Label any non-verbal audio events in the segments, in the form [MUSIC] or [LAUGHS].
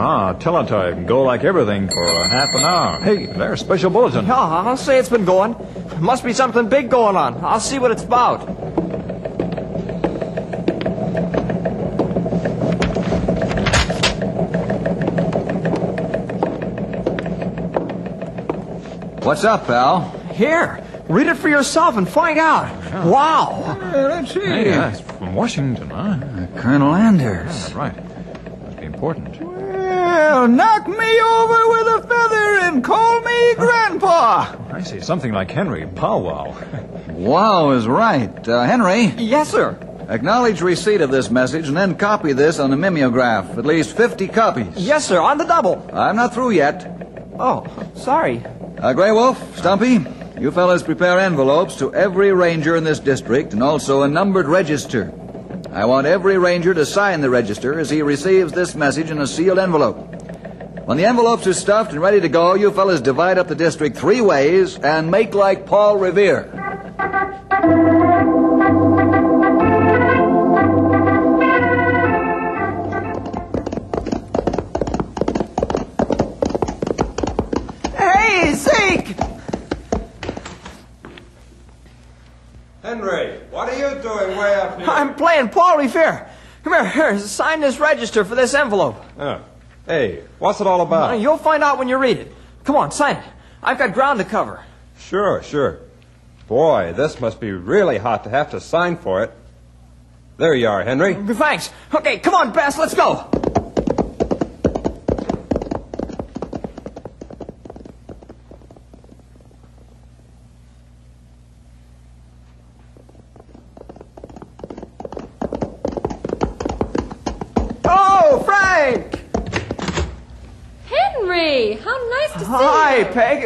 Ah, teletype. Can go like everything for a half an hour. Hey, there's special bulletin. Yeah, I'll say it's been going. Must be something big going on. I'll see what it's about. What's up, pal? Here, read it for yourself and find out. Wow. let's see. Hey, that's from Washington, huh? Colonel Anders. That's right. Must be important. Well, knock me over with a feather and call me Grandpa. I see. Something like Henry Powwow. [LAUGHS] Wow is right. Uh, Henry, Yes, sir. acknowledge receipt of this message and then copy this on a mimeograph. At least 50 copies. Yes, sir, on the double. I'm not through yet. Oh, sorry. Uh, Grey Wolf, Stumpy, you fellas prepare envelopes to every ranger in this district and also a numbered register. I want every ranger to sign the register as he receives this message in a sealed envelope. When the envelopes are stuffed and ready to go, you fellas divide up the district three ways and make like Paul Revere. Paul Revere. Come here, here, sign this register for this envelope. Oh. Hey, what's it all about? You'll find out when you read it. Come on, sign it. I've got ground to cover. Sure, sure. Boy, this must be really hot to have to sign for it. There you are, Henry. Thanks. Okay, come on, Bess, let's go.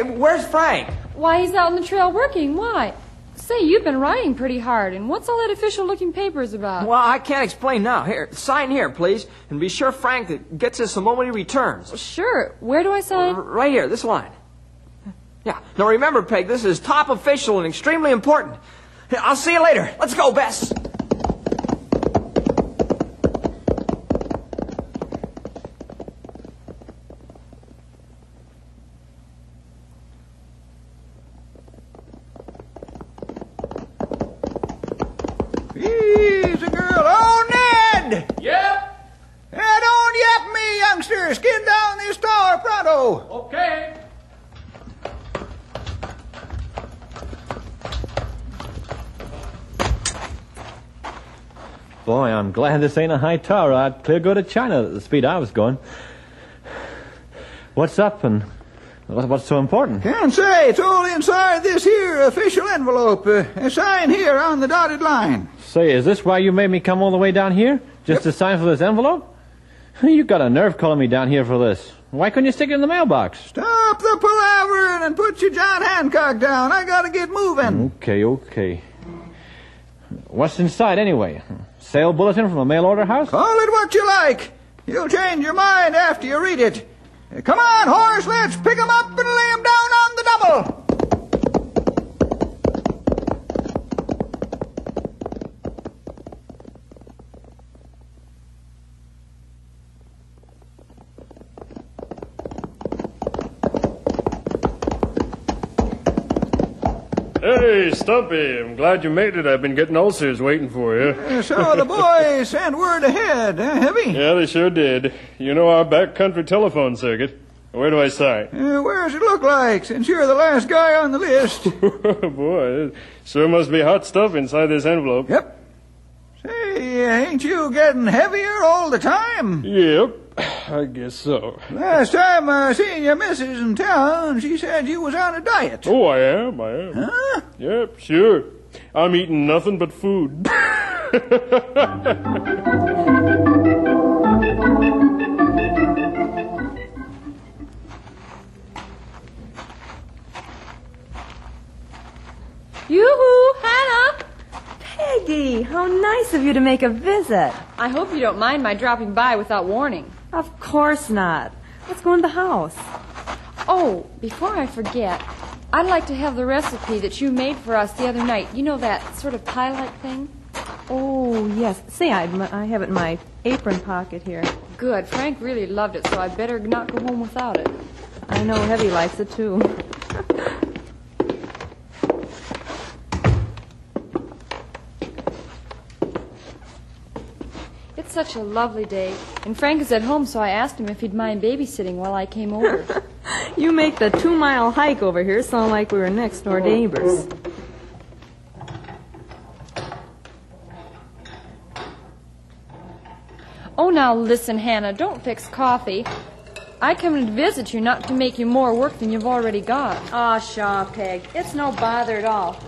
Where's Frank? Why, he's out on the trail working. Why? Say, you've been riding pretty hard, and what's all that official looking papers about? Well, I can't explain now. Here, sign here, please, and be sure Frank gets this the moment he returns. Sure. Where do I sign? R- Right here, this line. Yeah. Now remember, Peg, this is top official and extremely important. I'll see you later. Let's go, Bess. Easy, girl. Oh, Ned! Yep. Hey, don't yap me, youngsters. Get down this tower pronto. Okay. Boy, I'm glad this ain't a high tower. I'd clear go to China at the speed I was going. What's up and what's so important? Can't say. It's all inside this here official envelope. Uh, sign here on the dotted line. Say, is this why you made me come all the way down here? Just to sign for this envelope? [LAUGHS] You've got a nerve calling me down here for this. Why couldn't you stick it in the mailbox? Stop the palavering and put your John Hancock down. I gotta get moving. Okay, okay. What's inside anyway? Sale bulletin from a mail order house? Call it what you like. You'll change your mind after you read it. Come on, horse. Let's pick 'em up Hey, Stumpy, I'm glad you made it. I've been getting ulcers waiting for you. So the boys [LAUGHS] sent word ahead, eh, Heavy? Yeah, they sure did. You know our backcountry telephone circuit. Where do I sign? Uh, where does it look like, since you're the last guy on the list? [LAUGHS] Boy, sure must be hot stuff inside this envelope. Yep. Say, ain't you getting heavier all the time? Yep, I guess so. Last time I seen your missus in town, she said you was on a diet. Oh, I am, I am. Huh? Yep, sure. I'm eating nothing but food. [LAUGHS] Yoo-hoo, Hannah! Peggy, how nice of you to make a visit. I hope you don't mind my dropping by without warning. Of course not. Let's go in the house. Oh, before I forget, I'd like to have the recipe that you made for us the other night. You know that sort of pie-like thing? Oh, yes. Say, I, I have it in my apron pocket here. Good. Frank really loved it, so I'd better not go home without it. I know Heavy likes it too. [LAUGHS] such a lovely day, and Frank is at home, so I asked him if he'd mind babysitting while I came over. [LAUGHS] you make the two mile hike over here sound like we were next door neighbors. oh, now listen, Hannah, don't fix coffee. I come to visit you not to make you more work than you've already got. Aw, Shaw, Peg. It's no bother at all.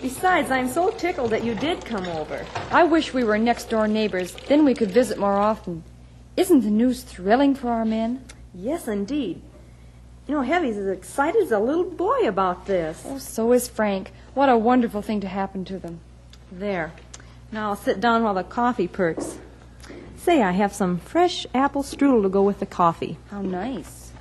Besides, I'm so tickled that you did come over. I wish we were next door neighbors. Then we could visit more often. Isn't the news thrilling for our men? Yes, indeed. You know, Heavy's as excited as a little boy about this. Oh, so is Frank. What a wonderful thing to happen to them. There. Now I'll sit down while the coffee perks. Say, I have some fresh apple strudel to go with the coffee. How nice.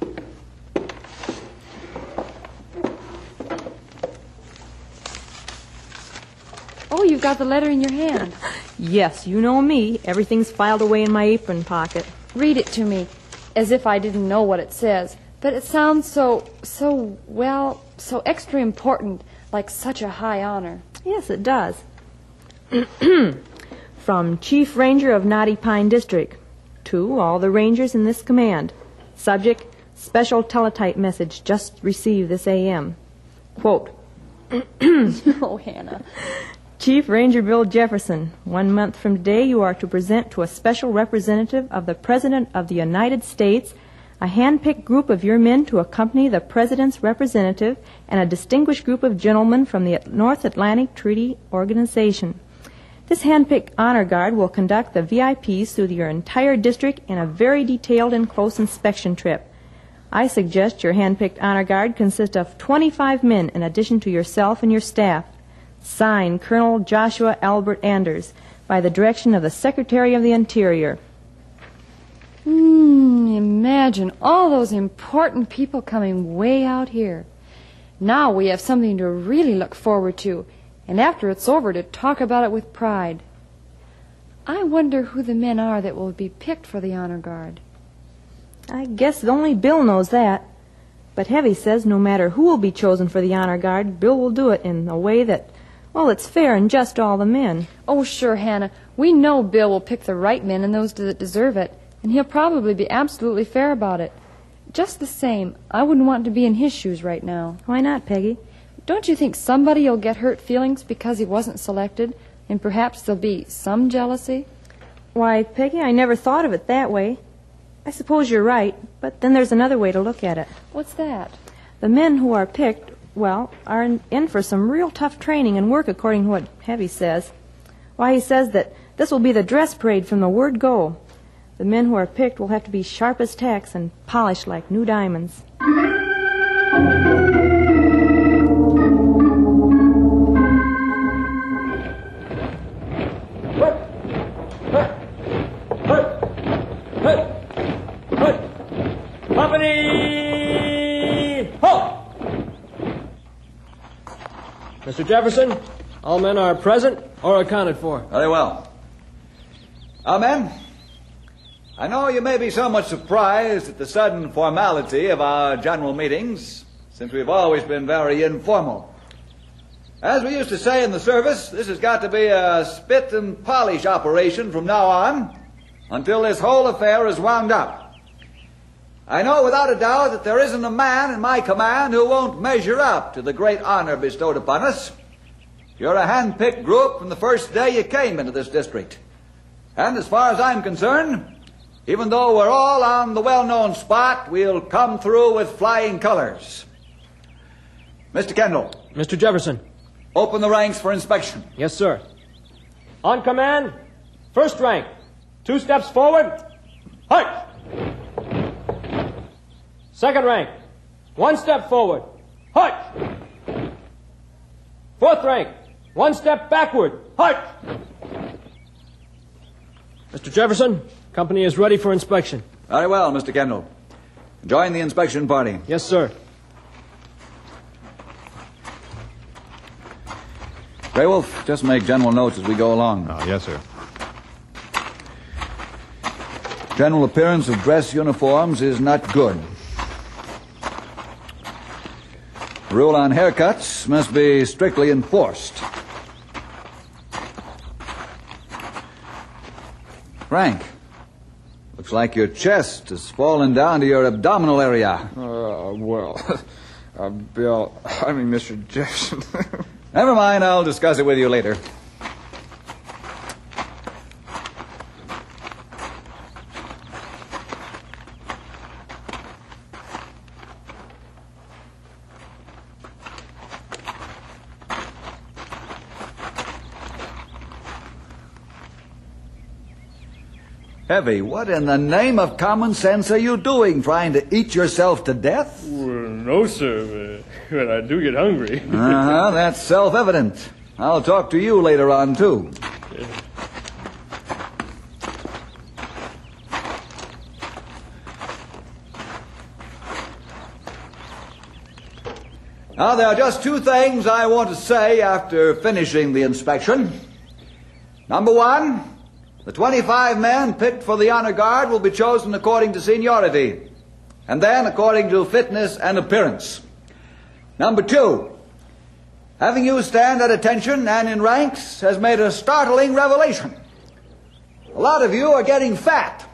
Oh, you've got the letter in your hand. [LAUGHS] Yes, you know me. Everything's filed away in my apron pocket. Read it to me, as if I didn't know what it says. But it sounds so, so, well, so extra important, like such a high honor. Yes, it does. [CLEARS THROAT] From Chief Ranger of Knotty Pine District to all the rangers in this command. Subject, special teletype message just received this AM. Quote, [LAUGHS] oh, Hannah. [LAUGHS] Chief Ranger Bill Jefferson, one month from today you are to present to a special representative of the President of the United States a hand-picked group of your men to accompany the President's representative and a distinguished group of gentlemen from the North Atlantic Treaty Organization. This hand-picked honor guard will conduct the VIPs through your entire district in a very detailed and close inspection trip. I suggest your hand-picked honor guard consist of 25 men in addition to yourself and your staff. Signed, Colonel Joshua Albert Anders, by the direction of the Secretary of the Interior. Hmm, imagine all those important people coming way out here. Now we have something to really look forward to, and after it's over to talk about it with pride. I wonder who the men are that will be picked for the honor guard. I guess only Bill knows that. But Heavy says no matter who will be chosen for the honor guard, Bill will do it in a way that, well, it's fair and just to all the men. Oh, sure, Hannah. We know Bill will pick the right men and those that deserve it, and he'll probably be absolutely fair about it. Just the same, I wouldn't want to be in his shoes right now. Why not, Peggy? Don't you think somebody will get hurt feelings because he wasn't selected, and perhaps there'll be some jealousy? Why, Peggy, I never thought of it that way. I suppose you're right, but then there's another way to look at it. What's that? The men who are picked, well, are in, in for some real tough training and work according to what Heavy says. Why, he says that this will be the dress parade from the word go. The men who are picked will have to be sharp as tacks and polished like new diamonds. Jefferson, all men are present or accounted for. Very well. Now, men, I know you may be somewhat surprised at the sudden formality of our general meetings, since we've always been very informal. As we used to say in the service, this has got to be a spit and polish operation from now on until this whole affair is wound up. I know without a doubt that there isn't a man in my command who won't measure up to the great honor bestowed upon us. You're a hand-picked group from the first day you came into this district. And as far as I'm concerned, even though we're all on the well-known spot, we'll come through with flying colors. Mr. Kendall, Mr. Jefferson. open the ranks for inspection. Yes, sir. On command, first rank. Two steps forward. Halt! Second rank. One step forward. Halt! Fourth rank. One step backward. Halt! Mr. Jefferson, company is ready for inspection. Very well, Mr. Kendall. Join the inspection party. Yes, sir. Grey Wolf, just make general notes as we go along. Oh, yes, sir. General appearance of dress uniforms is not good. Rule on haircuts must be strictly enforced. Frank, looks like your chest has fallen down to your abdominal area. Uh, well, [LAUGHS] uh, Bill, I mean, Mr. Jefferson. [LAUGHS] Never mind, I'll discuss it with you later. What in the name of common sense are you doing? Trying to eat yourself to death? Well, no, sir, but, I do get hungry. Uh huh, [LAUGHS] that's self evident. I'll talk to you later on, too. Now, there are just two things I want to say after finishing the inspection. Number one, the 25 men picked for the honor guard will be chosen according to seniority, and then according to fitness and appearance. Number two, having you stand at attention and in ranks has made a startling revelation. A lot of you are getting fat.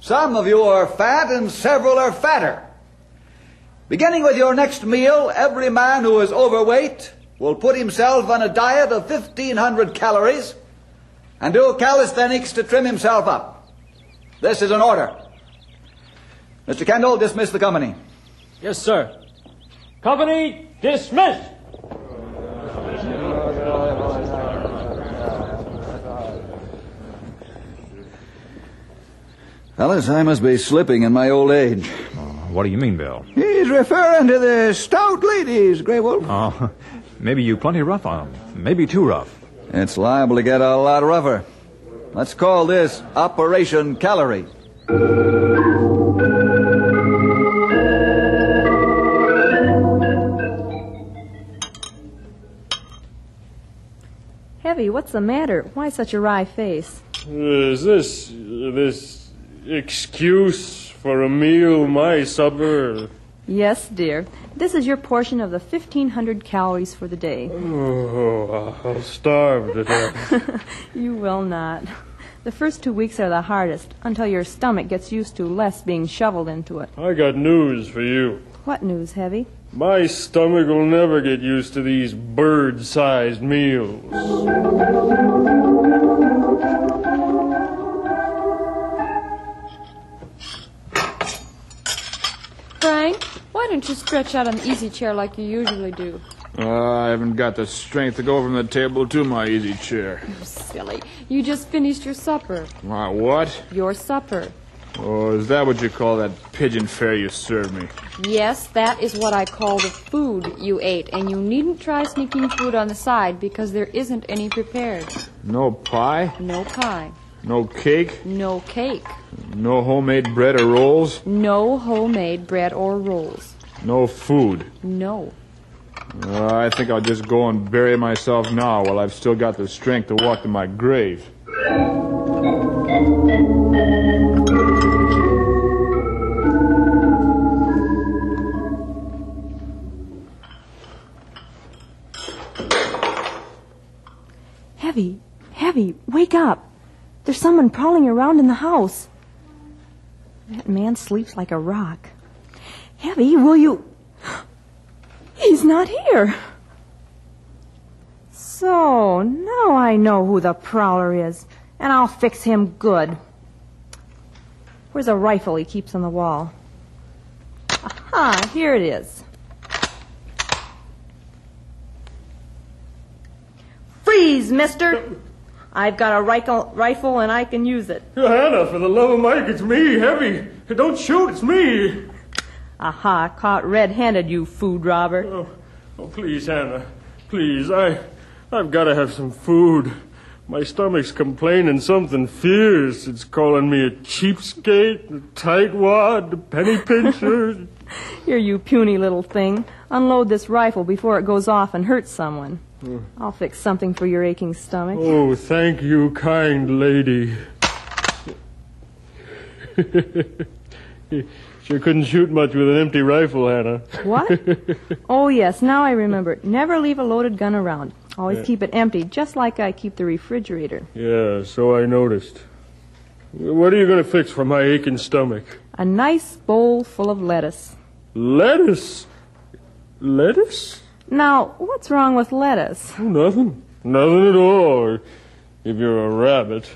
Some of you are fat and several are fatter. Beginning with your next meal, every man who is overweight will put himself on a diet of 1500 calories and do calisthenics to trim himself up. This is an order. Mr. Kendall, dismiss the company. Yes, sir. Company dismissed. Fellas, I must be slipping in my old age. Uh, what do you mean, Bill? He's referring to the stout ladies, Grey Wolf. Oh, [LAUGHS] maybe you plenty rough on 'em. Maybe too rough. It's liable to get a lot rougher. Let's call this Operation Calorie. Heavy, what's the matter? Why such a wry face? Is this this excuse for a meal my supper? Yes, dear. This is your portion of the 1,500 calories for the day. Oh, I'll starve to death. [LAUGHS] You will not. The first two weeks are the hardest until your stomach gets used to less being shoveled into it. I got news for you. What news, Heavy? My stomach will never get used to these bird-sized meals. Don't you stretch out on the easy chair like you usually do? Uh, I haven't got the strength to go from the table to my easy chair. Silly. You just finished your supper. My what? Your supper. Oh, is that what you call that pigeon fare you served me? Yes, that is what I call the food you ate, and you needn't try sneaking food on the side because there isn't any prepared. No pie? No pie, No cake? no cake, No homemade bread or rolls? no homemade bread or rolls. No food. No. Uh, I think I'll just go and bury myself now while I've still got the strength to walk to my grave. Heavy, Heavy, wake up. There's someone prowling around in the house. That man sleeps like a rock. Heavy, will you? He's not here. So, now I know who the prowler is, and I'll fix him good. Where's a rifle he keeps on the wall? Aha, here it is. Freeze, mister! I've got a rifle, and I can use it. Hannah, for the love of Mike, it's me, Heavy. Don't shoot, it's me. Aha, caught red-handed, you food robber. Oh, oh please, Hannah. Please, I, I've got to have some food. My stomach's complaining something fierce. It's calling me a cheapskate, a tightwad, a penny pincher. [LAUGHS] Here, you puny little thing. Unload this rifle before it goes off and hurts someone. Hmm. I'll fix something for your aching stomach. oh, thank you, kind lady. [LAUGHS] sure couldn't shoot much with an empty rifle, Hannah. What? [LAUGHS] Oh, yes, now I remember. Never leave a loaded gun around. Always Yeah. keep it empty, just like I keep the refrigerator. Yeah, so I noticed. What are you going to fix for my aching stomach? A nice bowl full of lettuce. Lettuce? Lettuce? Now, what's wrong with lettuce? Oh, nothing. Nothing at all. If you're a rabbit.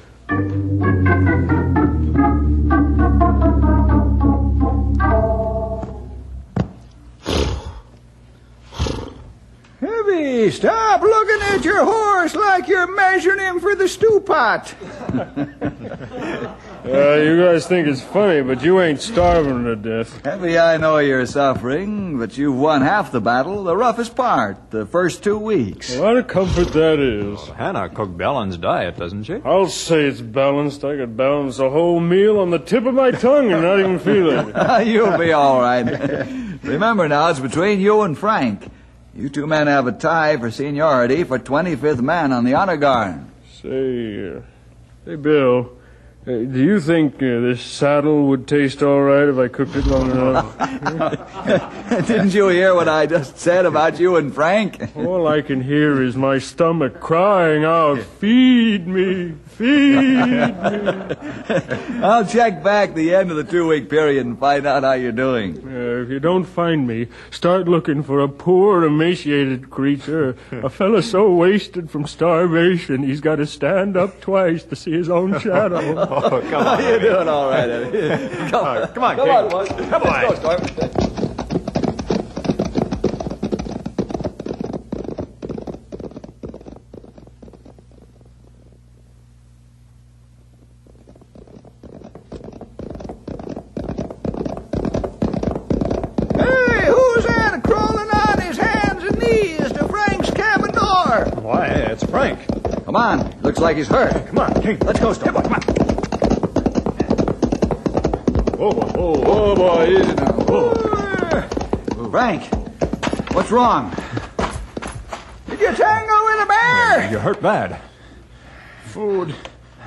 Heavy, stop looking at your horse like you're measuring him for the stew pot. [LAUGHS] Uh, you guys think it's funny, but you ain't starving to death. Heavy, I know you're suffering, but you've won half the battle, the roughest part, the first two weeks. What a comfort that is. Hannah cooked balanced diet, doesn't she? I'll say it's balanced. I could balance a whole meal on the tip of my tongue and not even feel it. [LAUGHS] You'll be all right. Remember now, it's between you and Frank. You two men have a tie for seniority for 25th man on the honor guard. Say, uh, hey, Bill, uh, do you think uh, this saddle would taste all right if I cooked it long enough? [LAUGHS] Didn't you hear what I just said about you and Frank? all I can hear is my stomach crying out, "Feed me, feed [LAUGHS] me." I'll check back the end of the two week period and find out how you're doing. Uh, if you don't find me, start looking for a poor, emaciated creature. a fella so wasted from starvation, he's got to stand up twice to see his own shadow. [LAUGHS] Oh, come on. [LAUGHS] You're doing all right, Eddie. Come, Uh, come on, come King. on, boys. Come Let's on. go, Storm. Hey, who's that crawling on his hands and knees to Frank's cabin door? Why, it's Frank. Come on. Looks like he's hurt. Come on, King. Let's go, Storm. Come on. Oh, oh, Oh, boy, easy now. Frank, what's wrong? Did you tangle with a bear? You hurt bad. Food.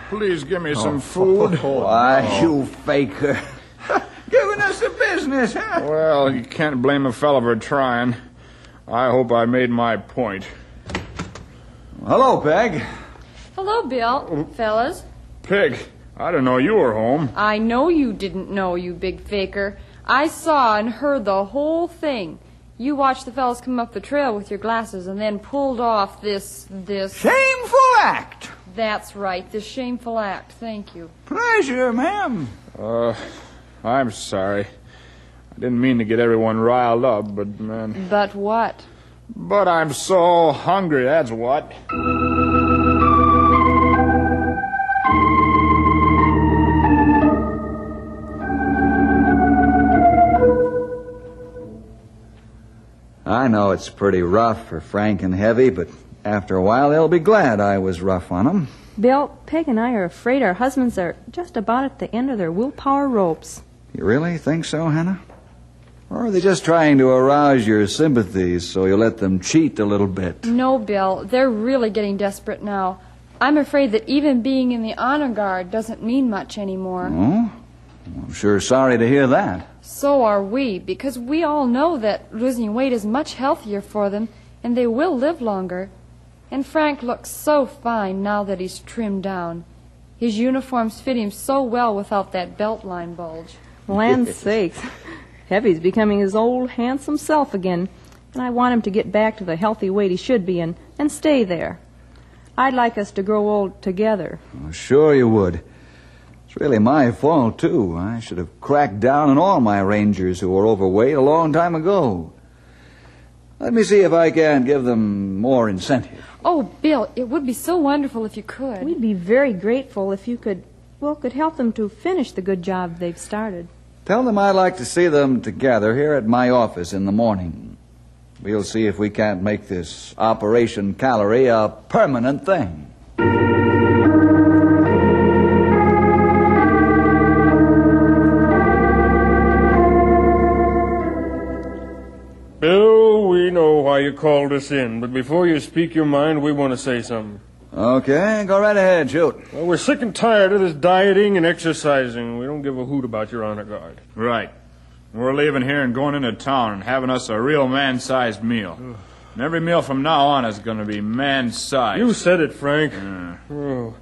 Please give me oh, some food. Why, oh. you faker. [LAUGHS] Giving us the business, huh? Well, you can't blame a fellow for trying. I hope I made my point. Hello, Peg. Hello, Bill. Fellas. Pig, I didn't know you were home. I know you didn't know, you big faker. I saw and heard the whole thing. You watched the fellas come up the trail with your glasses and then pulled off this, this. Shameful act. That's right, this shameful act. Thank you. Pleasure, ma'am. Uh, I'm sorry. I didn't mean to get everyone riled up, but man. But what? But I'm so hungry, that's what. I know it's pretty rough for Frank and Heavy, but after a while they'll be glad I was rough on them. Bill, Peg and I are afraid our husbands are just about at the end of their willpower ropes. You really think so, Hannah? Or are they just trying to arouse your sympathies so you let them cheat a little bit? No, Bill, they're really getting desperate now. I'm afraid that even being in the honor guard doesn't mean much anymore. Oh? I'm sure sorry to hear that. So are we, because we all know that losing weight is much healthier for them, and they will live longer. And Frank looks so fine now that he's trimmed down. His uniforms fit him so well without that belt line bulge. Land's sakes. Heavy's becoming his old, handsome self again, and I want him to get back to the healthy weight he should be in and stay there. I'd like us to grow old together. Oh, sure you would. It's really my fault, too. I should have cracked down on all my rangers who were overweight a long time ago. Let me see if I can give them more incentive. Oh, Bill, it would be so wonderful if you could. We'd be very grateful if you could, well, could help them to finish the good job they've started. Tell them I'd like to see them together here at my office in the morning. We'll see if we can't make this Operation Calorie a permanent thing. We know why you called us in, but before you speak your mind, we want to say something. Okay, go right ahead, shoot. Well, we're sick and tired of this dieting and exercising. We don't give a hoot about your honor guard. Right. We're leaving here and going into town and having us a real man-sized meal. And every meal from now on is going to be man-sized. You said it, Frank. Oh.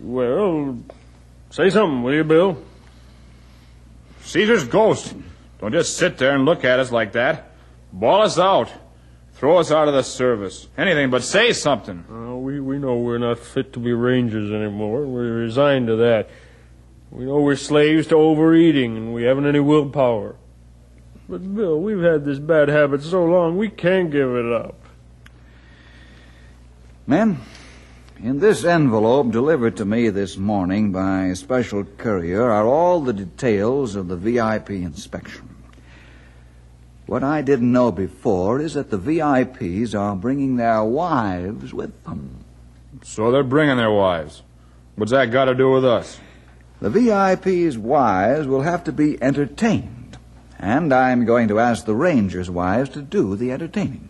Well, say something, will you, Bill? Caesar's ghost. Don't just sit there and look at us like that. Ball us out. Throw us out of the service. Anything but say something. Uh, we, we know we're not fit to be rangers anymore. We're resigned to that. We know we're slaves to overeating and we haven't any willpower. But, Bill, we've had this bad habit so long, we can't give it up. Men, in this envelope delivered to me this morning by special courier are all the details of the VIP inspection. What I didn't know before is that the VIPs are bringing their wives with them. So they're bringing their wives. What's that got to do with us? The VIPs' wives will have to be entertained, and I'm going to ask the Rangers' wives to do the entertaining.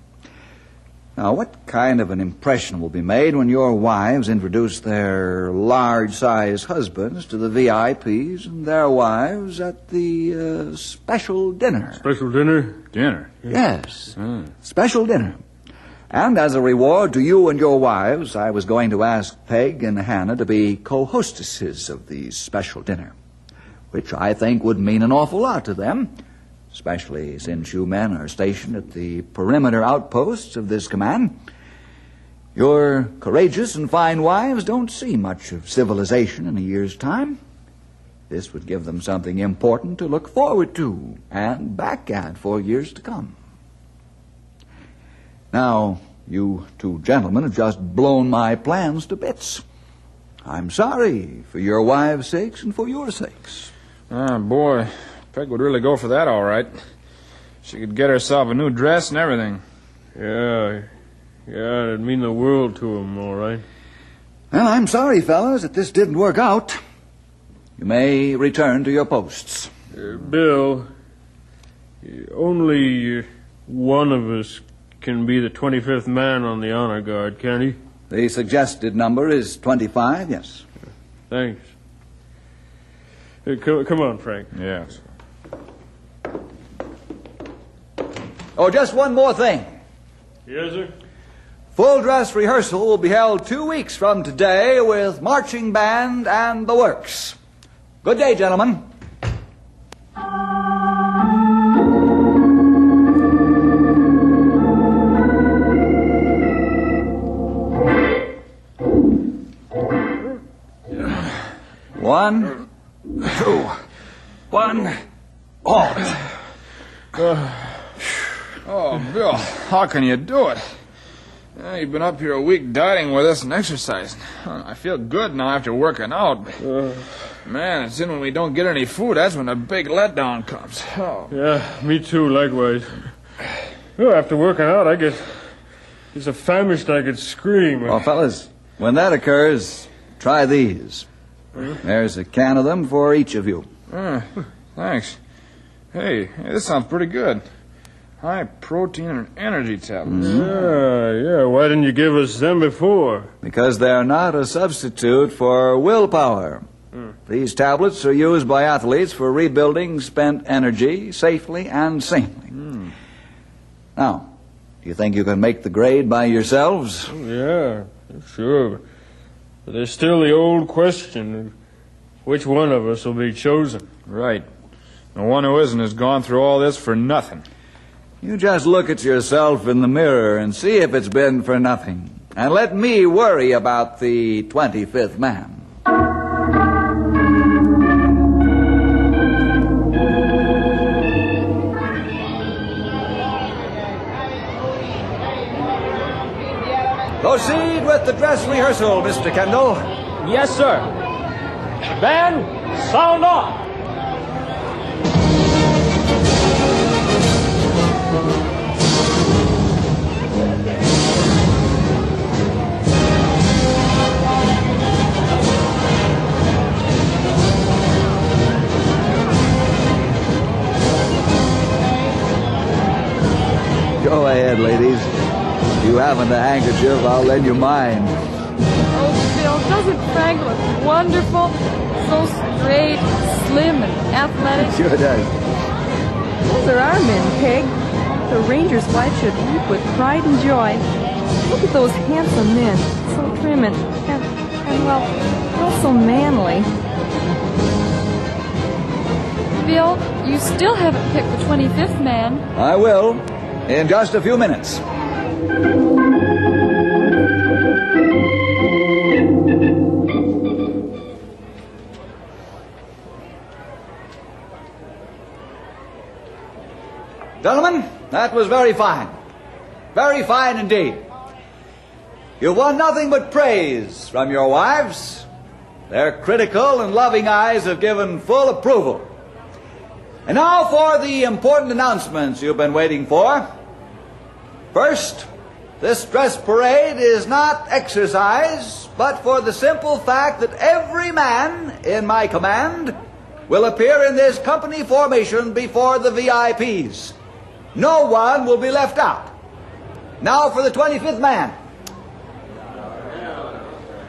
Now, what kind of an impression will be made when your wives introduce their large sized husbands to the VIPs and their wives at the uh, special dinner? Special dinner? Dinner? Yes, special dinner. And as a reward to you and your wives, I was going to ask Peg and Hannah to be co hostesses of the special dinner, which I think would mean an awful lot to them especially since you men are stationed at the perimeter outposts of this command. Your courageous and fine wives don't see much of civilization in a year's time. This would give them something important to look forward to and back at for years to come. Now, you two gentlemen have just blown my plans to bits. I'm sorry for your wives' sakes and for your sakes. Ah, boy. Peg would really go for that, all right. She could get herself a new dress and everything. Yeah, yeah, it'd mean the world to him, all right. Well, I'm sorry, fellas, that this didn't work out. You may return to your posts. Uh, Bill, only one of us can be the 25th man on the honor guard, can he? The suggested number is 25, yes. Thanks. Uh, come, come on, Frank. Yes. Oh, just one more thing. Yes, sir? Full dress rehearsal will be held two weeks from today with marching band and the works. Good day, gentlemen. One, two, one, halt. Uh, Oh, Bill, how can you do it? Yeah, you've been up here a week dieting with us and exercising. I feel good now after working out. But man, it's in when we don't get any food. That's when the big letdown comes. Oh. Yeah, me too, likewise. Well, after working out, I guess it's a famished I could scream. Well, fellas, when that occurs, try these. There's a can of them for each of you. Uh, thanks. Hey, hey, this sounds pretty good. High protein and energy tablets. Mm-hmm. Yeah, yeah. Why didn't you give us them before? Because they're not a substitute for willpower. Hmm. These tablets are used by athletes for rebuilding spent energy safely and sanely. Hmm. Now, do you think you can make the grade by yourselves? Yeah, sure. But there's still the old question of which one of us will be chosen. Right. The one who isn't has gone through all this for nothing. You just look at yourself in the mirror and see if it's been for nothing. And let me worry about the 25th man. Proceed with the dress rehearsal, Mr. Kendall. Yes, sir. Band, sound off. Go ahead, ladies. If you haven't a handkerchief, I'll lend you mine. Oh, Bill, doesn't Frank look wonderful? So straight, slim, and athletic. [LAUGHS] Sure does. Those are our men, Peg. The ranger's wife should weep with pride and joy. Look at those handsome men, so trim and, and, and well, so manly. Bill, you still haven't picked the 25th man. I will, in just a few minutes. Gentlemen, that was very fine. Very fine indeed. You won nothing but praise from your wives. Their critical and loving eyes have given full approval. And now for the important announcements you've been waiting for. First, this dress parade is not exercise, but for the simple fact that every man in my command will appear in this company formation before the VIPs. No one will be left out. Now for the 25th man.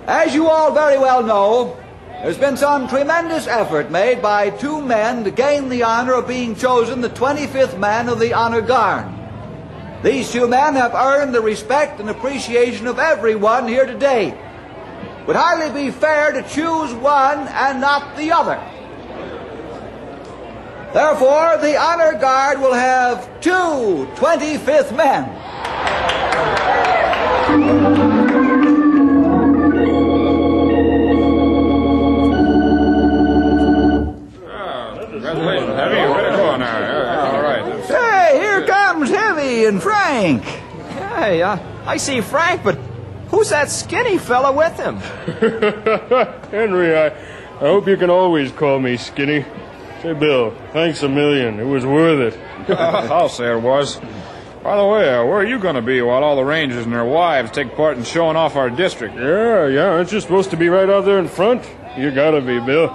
As you all very well know, there's been some tremendous effort made by two men to gain the honor of being chosen the 25th man of the Honor Guard. These two men have earned the respect and appreciation of everyone here today. It would hardly be fair to choose one and not the other. Therefore, the Honor Guard will have two 25th men. Heavy and Frank. Hey, uh, I see Frank, but who's that skinny fella with him? [LAUGHS] Henry, I, I hope you can always call me Skinny. Say, Bill, thanks a million. It was worth it. [LAUGHS] I'll say it was. By the way, uh, where are you going to be while all the rangers and their wives take part in showing off our district? Yeah, yeah, aren't you supposed to be right out there in front? You gotta be, Bill.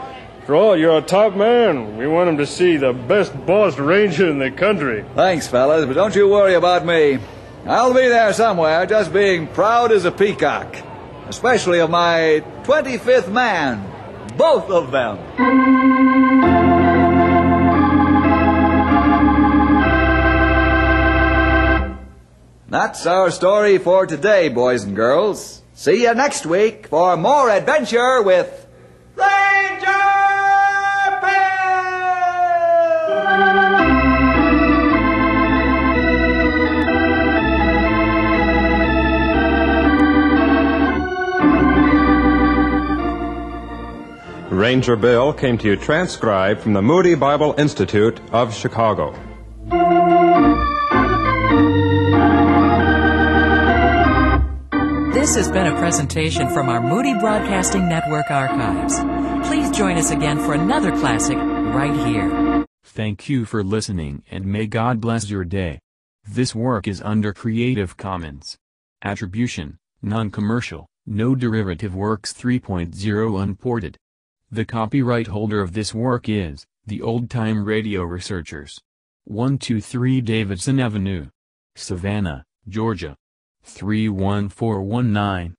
All, you're a top man. We want him to see the best bossed ranger in the country. Thanks, fellas, but don't you worry about me. I'll be there somewhere, just being proud as a peacock. Especially of my 25th man. Both of them. That's our story for today, boys and girls. See you next week for more adventure with Ranger Ranger Bill came to you transcribed from the Moody Bible Institute of Chicago. This has been a presentation from our Moody Broadcasting Network archives. Please join us again for another classic right here. Thank you for listening and may God bless your day. This work is under Creative Commons. Attribution, non-commercial, no derivative works 3.0 unported. The copyright holder of this work is, the Old Time Radio Researchers. 123 Davidson Avenue. Savannah, Georgia. 31419.